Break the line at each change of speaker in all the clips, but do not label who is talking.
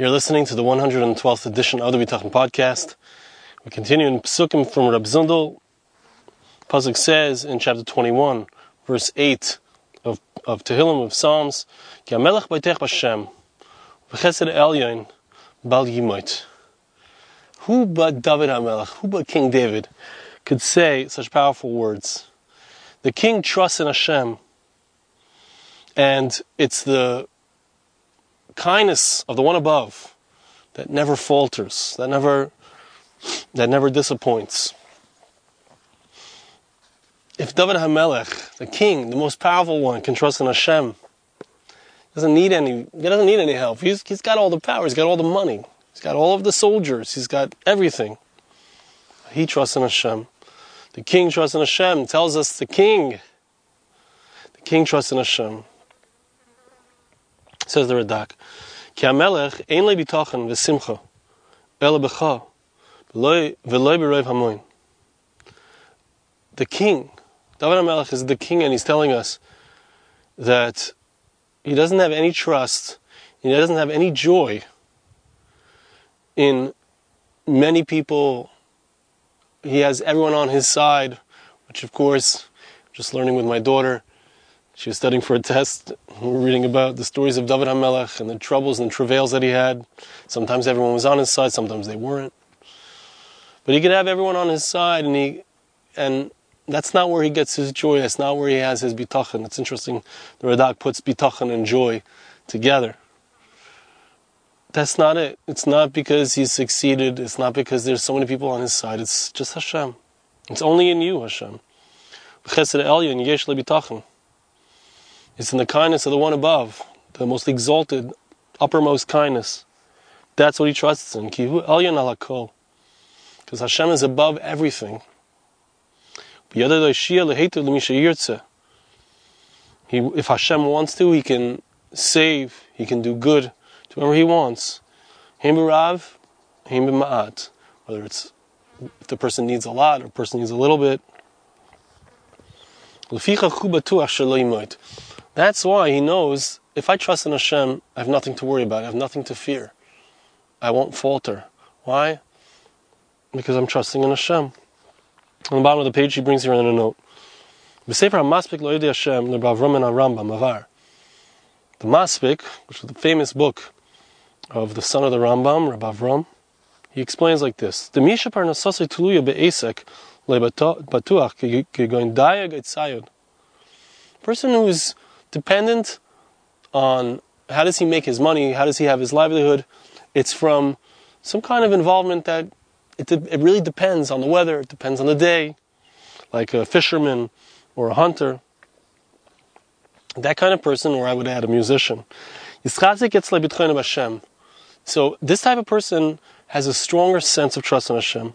You're listening to the 112th edition of the Bitachon podcast. We continue in Psukim from Rab Zundel. Pasuk says in chapter 21, verse 8 of, of Tehillim of Psalms, Ki hamelech baitech b'Hashem, v'chesed elyon bal yimoit. Who but David HaMelech, who but King David, could say such powerful words? The king trusts in Hashem, and it's the kindness of the one above that never falters, that never that never disappoints. If David HaMelech, the king, the most powerful one, can trust in Hashem, doesn't need any he doesn't need any help. He's he's got all the power, he's got all the money, he's got all of the soldiers, he's got everything. He trusts in Hashem. The king trusts in Hashem, tells us the king. The king trusts in Hashem. Says the Radak. Ki hamelech ein le bitachon v'simcha, ela b'cha, v'loy b'roiv hamoin. The king, David HaMelech is the king and he's telling us that he doesn't have any trust, he doesn't have any joy in many people. He has everyone on his side, which of course, just learning with my daughter, she was studying for a test. We were reading about the stories of David HaMelech and the troubles and travails that he had. Sometimes everyone was on his side, sometimes they weren't. But he could have everyone on his side, and he, and that's not where he gets his joy. That's not where he has his bitachon. It's interesting. The Radak puts bitachon and joy together. That's not it. It's not because he's succeeded. It's not because there's so many people on his side. It's just Hashem. It's only in you, Hashem. Chesed elyon yesh bitachon. It's in the kindness of the one above, the most exalted, uppermost kindness. That's what he trusts in. Because Hashem is above everything. He, if Hashem wants to, he can save, he can do good to whoever he wants. Whether it's if the person needs a lot or person needs a little bit. That's why he knows if I trust in Hashem, I have nothing to worry about. I have nothing to fear. I won't falter. Why? Because I'm trusting in Hashem. On the bottom of the page, he brings here in a note. The Maspik, which is the famous book of the son of the Rambam, Rabbi Avram, he explains like this: The Misha Parnasase Tuluya Be'esek Lebatuach Kegoin. Person who is dependent on how does he make his money, how does he have his livelihood. It's from some kind of involvement that it, it really depends on the weather, it depends on the day, like a fisherman or a hunter. That kind of person, or I would add a musician. So this type of person has a stronger sense of trust in Hashem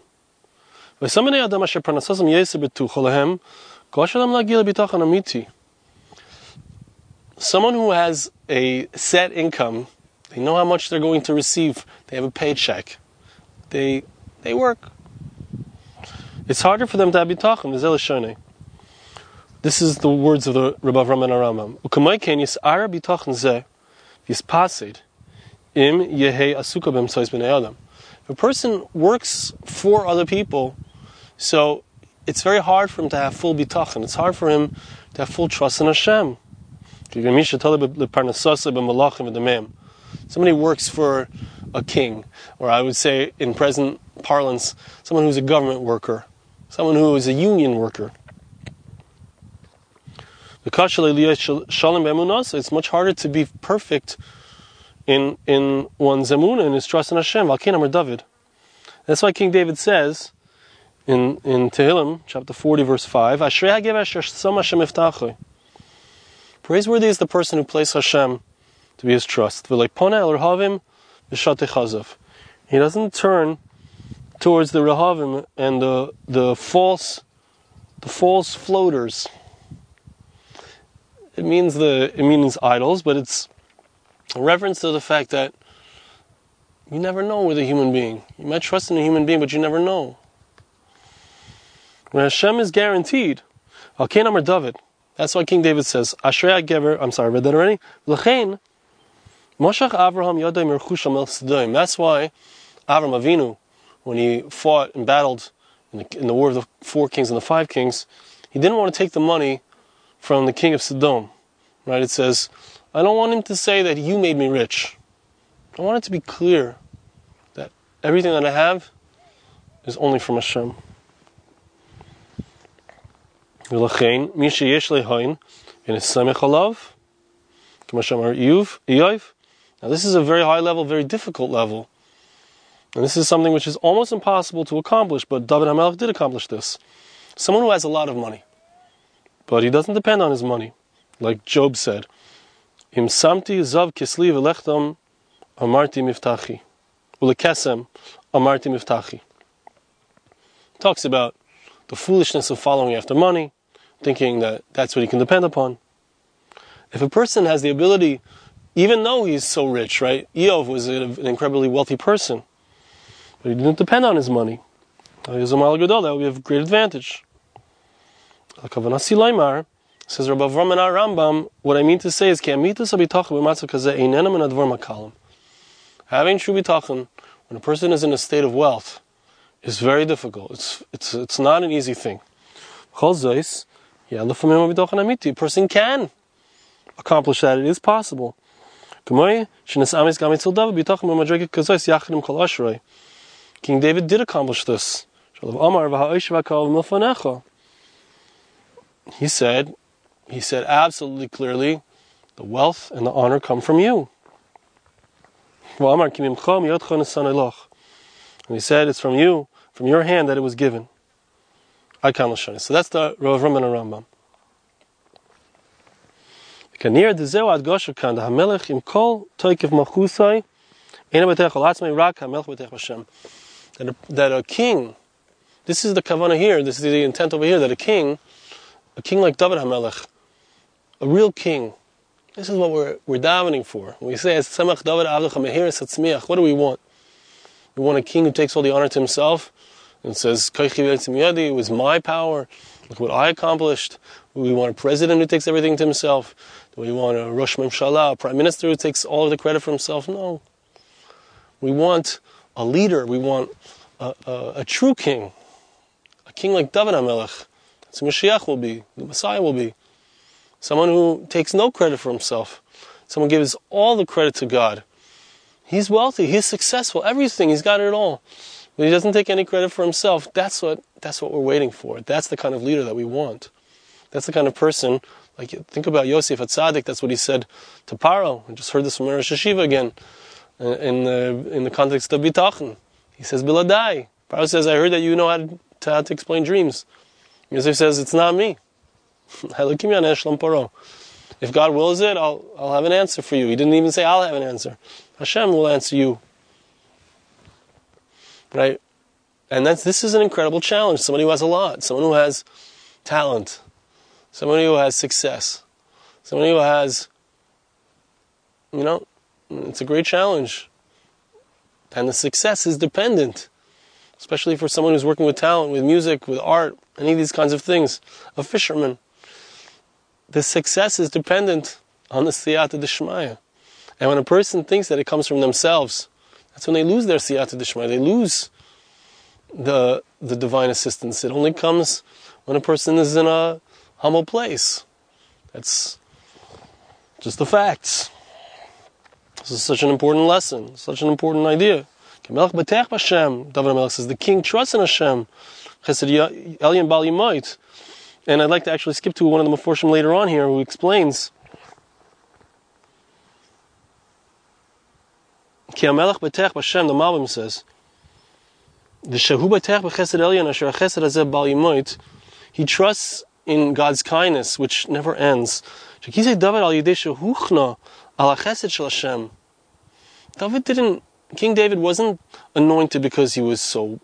someone who has a set income, they know how much they're going to receive, they have a paycheck, they, they work. It's harder for them to have bitachon. This is the words of the Rabbi Raman Aramam. Ukamayken im asuka. If a person works for other people, so it's very hard for him to have full bitachon. It's hard for him to have full trust in Hashem. Somebody works for a king, or I would say in present parlance, someone who's a government worker, someone who is a union worker. It's much harder to be perfect in in one's emunah and his trust in Hashem. David. That's why King David says in in Tehillim chapter forty verse five, Praiseworthy is the person who places Hashem to be his trust. He doesn't turn towards the Rahavim and the, the false the false floaters. It means the it means idols, but it's a reference to the fact that you never know with a human being. You might trust in a human being, but you never know. When Hashem is guaranteed, Al David, that's why King David says, Ashrei Gever, I'm sorry, I read that already. L'chein, Moshach Avraham Yodai Merchush Amel Sodom. That's why Avram Avinu, when he fought and battled in the, in the war of the four kings and the five kings, he didn't want to take the money from the king of Sodom. Right? It says, I don't want him to say that you made me rich. I want it to be clear that everything that I have is only from Hashem. ולכן, מי שיש להין, ונסמך עליו, כמו שאמר איוב, איוב, now this is a very high level, very difficult level. And this is something which is almost impossible to accomplish, but David HaMelech did accomplish this. Someone who has a lot of money, but he doesn't depend on his money. Like Job said, Im samti zav kisli v'lechtam amarti miftachi. Ulekesem amarti miftachi. Talks about the foolishness of following after money, thinking that that's what he can depend upon. If a person has the ability, even though he's so rich, right? Iyov was an incredibly wealthy person, but he didn't depend on his money. That would be of great advantage. Says Rabbi Avram Rambam, what I mean to say is, having true bitachon, when a person is in a state of wealth, is very difficult. It's, it's, it's not an easy thing. A person can accomplish that. It is possible. King David did accomplish this. He said, he said absolutely clearly, the wealth and the honor come from you. And he said, it's from you, from your hand that it was given. Icon Lashonis. So that's the Rav Raman Rambam. That a king, this is the kavana here, this is the intent over here, that a king, a king like David hamelech, a real king, this is what we're, we're davening for. We say, what do we want? We want a king who takes all the honor to himself, and says, it was my power, look what I accomplished. We want a president who takes everything to himself. Do we want a Rosh Memshalah, a prime minister who takes all of the credit for himself? No. We want a leader. We want a, a, a true king. A king like David HaMelech. That's Mashiach will be. The Messiah will be. Someone who takes no credit for himself. Someone gives all the credit to God. He's wealthy. He's successful. Everything. He's got it all. He doesn't take any credit for himself. That's what, that's what we're waiting for. That's the kind of leader that we want. That's the kind of person like think about Yosef at Atzadik. That's what he said to Paro. I just heard this from Rosh Yeshiva again, uh, in the in the context of bitachon. He says Biladai. Paro says, "I heard that you know how to, to, how to explain dreams." Yosef says, "It's not me." if God wills it, I'll I'll have an answer for you. He didn't even say I'll have an answer. Hashem will answer you. Right? And that's this is an incredible challenge. Somebody who has a lot, someone who has talent, Somebody who has success. Somebody who has, you know, it's a great challenge. And the success is dependent, especially for someone who's working with talent, with music, with art, any of these kinds of things. A fisherman. The success is dependent on the siyata deshmaya. And when a person thinks that it comes from themselves, that's when they lose their siyata deshmaya. They lose the the divine assistance. It only comes when a person is in a humble place. That's just the facts. This is such an important lesson, such an important idea. David says the king trusts in Hashem. And I'd like to actually skip to one of the Meforshim later on here who explains. Ki Hamelech B'tech B'Shem, the Malbim says, the Shehu B'tech B'Chesed Elyon Asher Chesed Hazeh Bal he trusts in God's kindness, which never ends. David didn't, King David wasn't anointed because he was so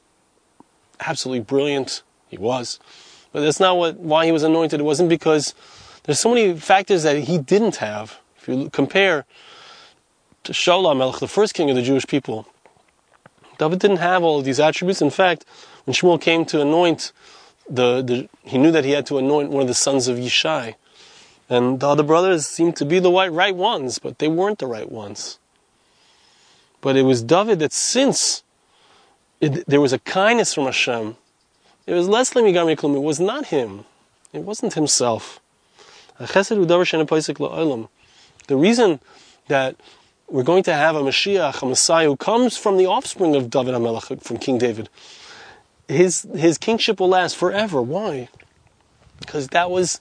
absolutely brilliant. He was. But that's not what, why he was anointed. It wasn't because there's so many factors that he didn't have. If you compare to Shaul Melech, the first king of the Jewish people, David didn't have all of these attributes. In fact, when Shmuel came to anoint the, the, he knew that he had to anoint one of the sons of Yishai. And the other brothers seemed to be the right, right ones, but they weren't the right ones. But it was David that since it, there was a kindness from Hashem, it was less Lemigami Klum, it was not him. It wasn't himself. The reason that we're going to have a Mashiach, a Messiah who comes from the offspring of David HaMelech, from King David, his, his kingship will last forever. Why? Because that was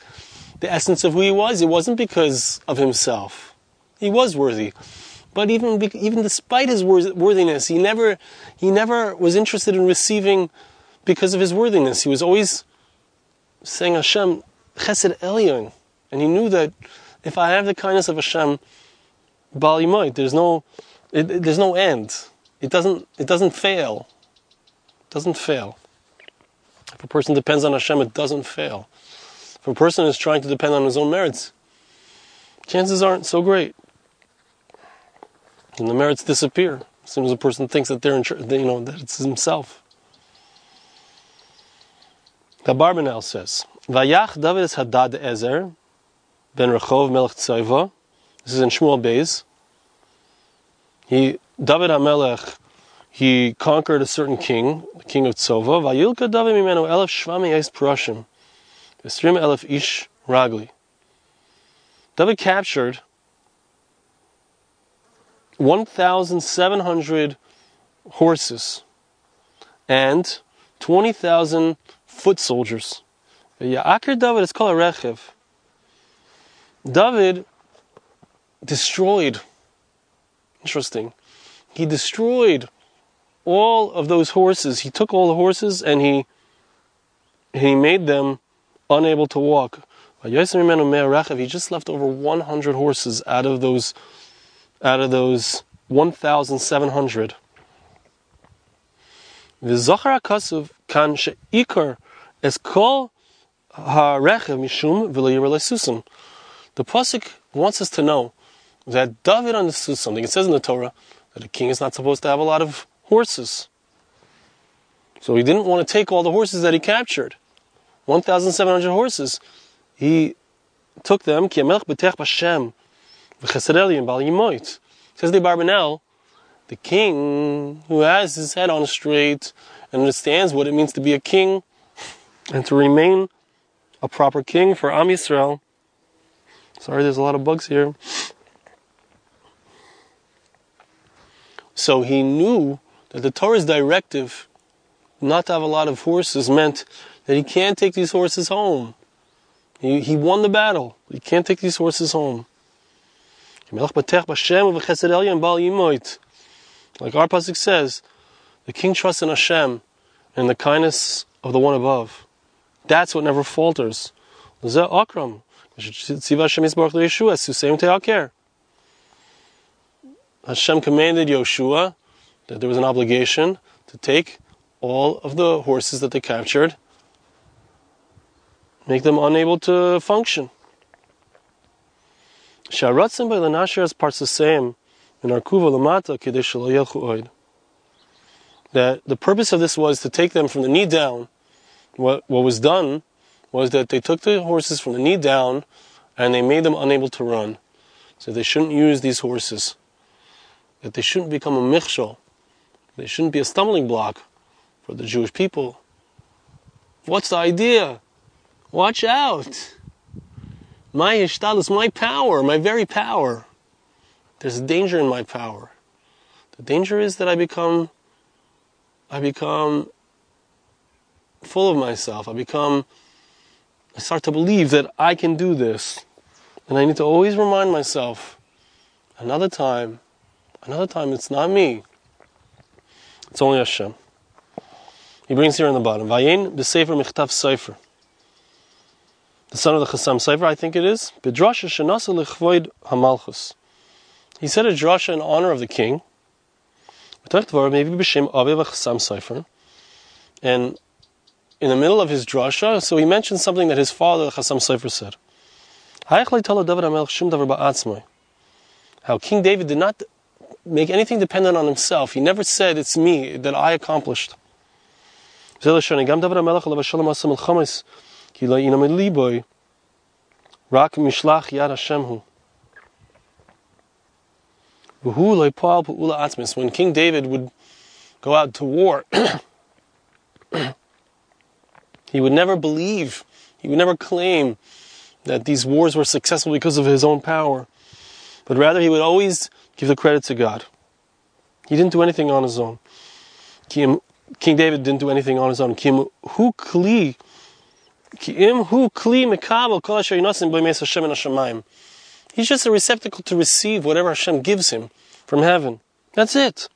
the essence of who he was. It wasn't because of himself. He was worthy. But even, even despite his worthiness, he never, he never was interested in receiving because of his worthiness. He was always saying, Hashem, chesed elyon. And he knew that if I have the kindness of Hashem, Bal Yimoit, there's no, it, there's no end. It doesn't, it doesn't fail. It doesn't fail. If a person depends on Hashem, it doesn't fail. If a person is trying to depend on his own merits, chances aren't so great. And the merits disappear as soon as a person thinks that they're in, you know, that it's himself. The Barbanel says, Vayach David Hadad Ezer, ben Rechov Melech Tzaiva. This is in Shmuel Beis. He, David HaMelech, he conquered a certain king, the king of Tzova. Vayilka David Mimenu Elef Shvami Eis Prushim. Esrim Elef Ish Ragli. David captured 1,700 horses and 20,000 foot soldiers. Ya'akir David is called a rechev. David destroyed, interesting, he destroyed all of those horses. He took all the horses and he he made them unable to walk. He just left over 100 horses out of those out of those 1,700. V'zochar HaKasuv kan she'ikar es kol ha'rechev mishum v'lo The Pasuk wants us to know that David understood something. It says in the Torah that a king is not supposed to have a lot of horses. So he didn't want to take all the horses that he captured. 1,700 horses. He took them, ki b'tech b'Shem, v'chesereli and bal yimoit. Says the Barbanel, the king who has his head on straight and understands what it means to be a king and to remain a proper king for Am Yisrael. Sorry, there's a lot of bugs here. So he knew that the Torah's directive not to have a lot of horses meant that he can't take these horses home. He, he won the battle. He can't take these horses home. Like our pasuk says, the king trusts in Hashem and the kindness of the one above. That's what never falters. Akram. Hashem commanded Yoshua that there was an obligation to take all of the horses that they captured, make them unable to function. Sharatzim by parts the same in Arkuva Lamata Oid. That the purpose of this was to take them from the knee down. What what was done was that they took the horses from the knee down and they made them unable to run. So they shouldn't use these horses. That they shouldn't become a michshol. They shouldn't be a stumbling block for the Jewish people. What's the idea? Watch out! My is my power, my very power. There's a danger in my power. The danger is that I become, I become full of myself. I become, I start to believe that I can do this. And I need to always remind myself, another time, another time it's not me. It's only Hashem. He brings here on the bottom, Vayin b'sefer michtav sefer the son of the Chassam Sofer, I think it is, Bidrasha Shanasa Lechvoid Hamalchus. He said a drasha in honor of the king. Maybe B'Shem Aviv Chassam Sofer. And in the middle of his drasha, so he mentioned something that his father, the Chassam Sofer, said. How King David did not make anything dependent on himself. He never said, It's me, that I accomplished. כי לא ינם ליבוי, רק משלח יד השם הוא. When King David would go out to war, he would never believe, he would never claim that these wars were successful because of his own power, but rather he would always give the credit to God. He didn't do anything on his own. King David didn't do anything on his own. Kli, hu kli He's just a receptacle to receive whatever Hashem gives him from heaven. That's it.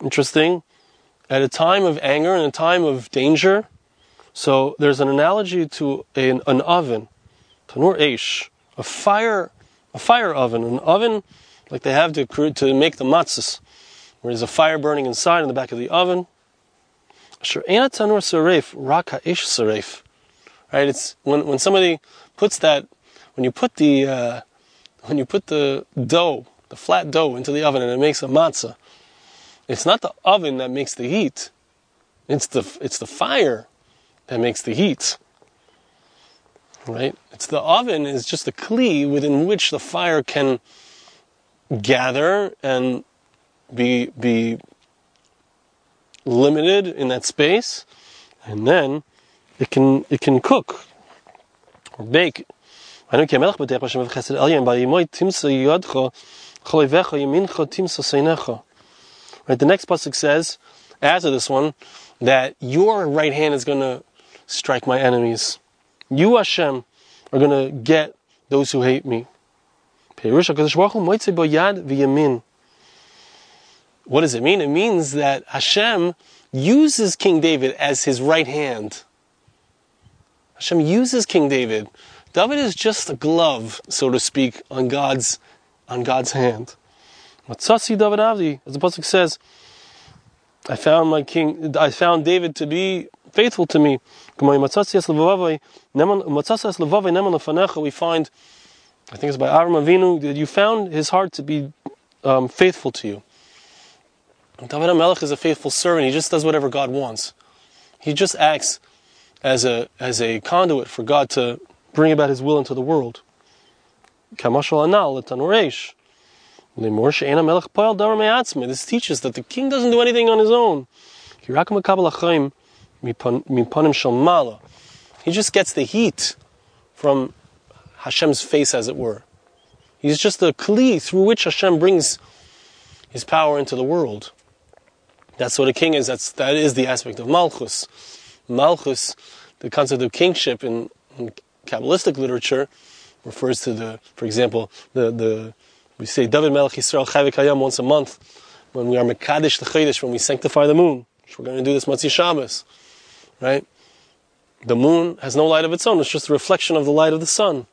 Interesting. At a time of anger and a time of danger, so there's an analogy to an, an oven, tanur eish, a fire, a fire oven, an oven like they have to to make the matzahs, where there's a fire burning inside in the back of the oven. tanur saref, raka ish saref. Right? It's when when somebody puts that, when you put the uh, when you put the dough, the flat dough into the oven and it makes a matzah. It's not the oven that makes the heat. It's the it's the fire that makes the heat. Right? It's the oven is just the kli within which the fire can gather and be be limited in that space, and then it can it can cook or bake. Right, the next pasuk says, after this one, that your right hand is going to strike my enemies. You, Hashem, are going to get those who hate me. What does it mean? It means that Hashem uses King David as his right hand. Hashem uses King David. David is just a glove, so to speak, on God's on God's hand. David as the pasuk says, I found my king. I found David to be faithful to me. We find, I think it's by Avram Avinu, that you found his heart to be um, faithful to you. David HaMelech is a faithful servant. He just does whatever God wants. He just acts as a as a conduit for God to bring about His will into the world. This teaches that the king doesn't do anything on his own. He just gets the heat from Hashem's face, as it were. He's just the kli through which Hashem brings his power into the world. That's what a king is. That's that is the aspect of malchus. Malchus, the concept of kingship in, in Kabbalistic literature, refers to the, for example, the the we say David Melech Yisrael Chavik Hayam once a month when we are Mekadesh the when we sanctify the moon. which We're going to do this Matzi Shabbos, right? The moon has no light of its own; it's just a reflection of the light of the sun.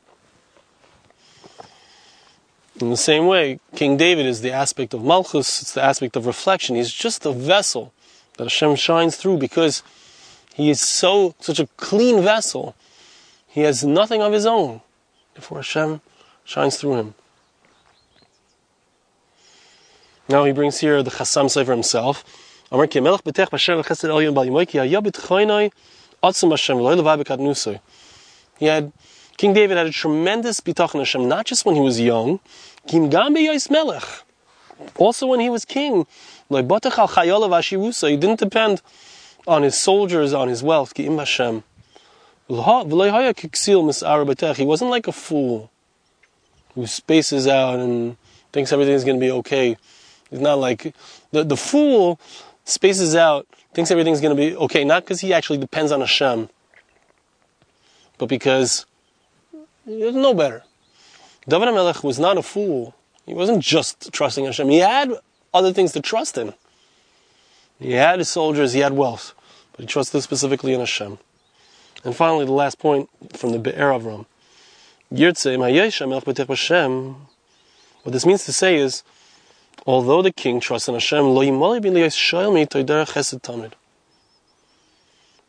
In the same way, King David is the aspect of Malchus; it's the aspect of reflection. He's just a vessel that Hashem shines through because he is so such a clean vessel. He has nothing of his own. Therefore, Hashem shines through him. Now he brings here the Chassam Sofer himself. He had King David had a tremendous bitachon Hashem, not just when he was young, also when he was king. He didn't depend on his soldiers, on his wealth. He wasn't like a fool who spaces out and thinks everything's going to be okay. He's not like the the fool spaces out, thinks everything's going to be okay, not because he actually depends on Hashem, but because he doesn't know better. David HaMelech was not a fool. He wasn't just trusting Hashem. He had other things to trust in. He had his soldiers, he had wealth, but he trusted specifically in Hashem. And finally, the last point from the Be'er Avram. What this means to say is, Although the king trusts in Hashem,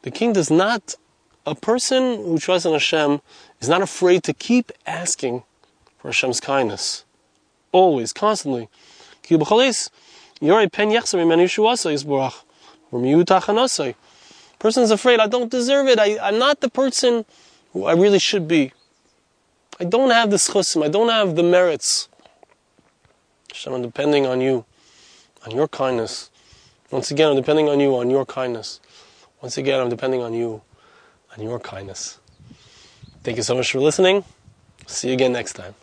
the king does not, a person who trusts in Hashem is not afraid to keep asking for Hashem's kindness. Always, constantly. Person is afraid, I don't deserve it. I, I'm not the person who I really should be. I don't have the schusim, I don't have the merits. Hashem, I'm depending on you, on your kindness. Once again, I'm depending on you, on your kindness. Once again, I'm depending on you, on your kindness. Thank you so much for listening. See you again next time.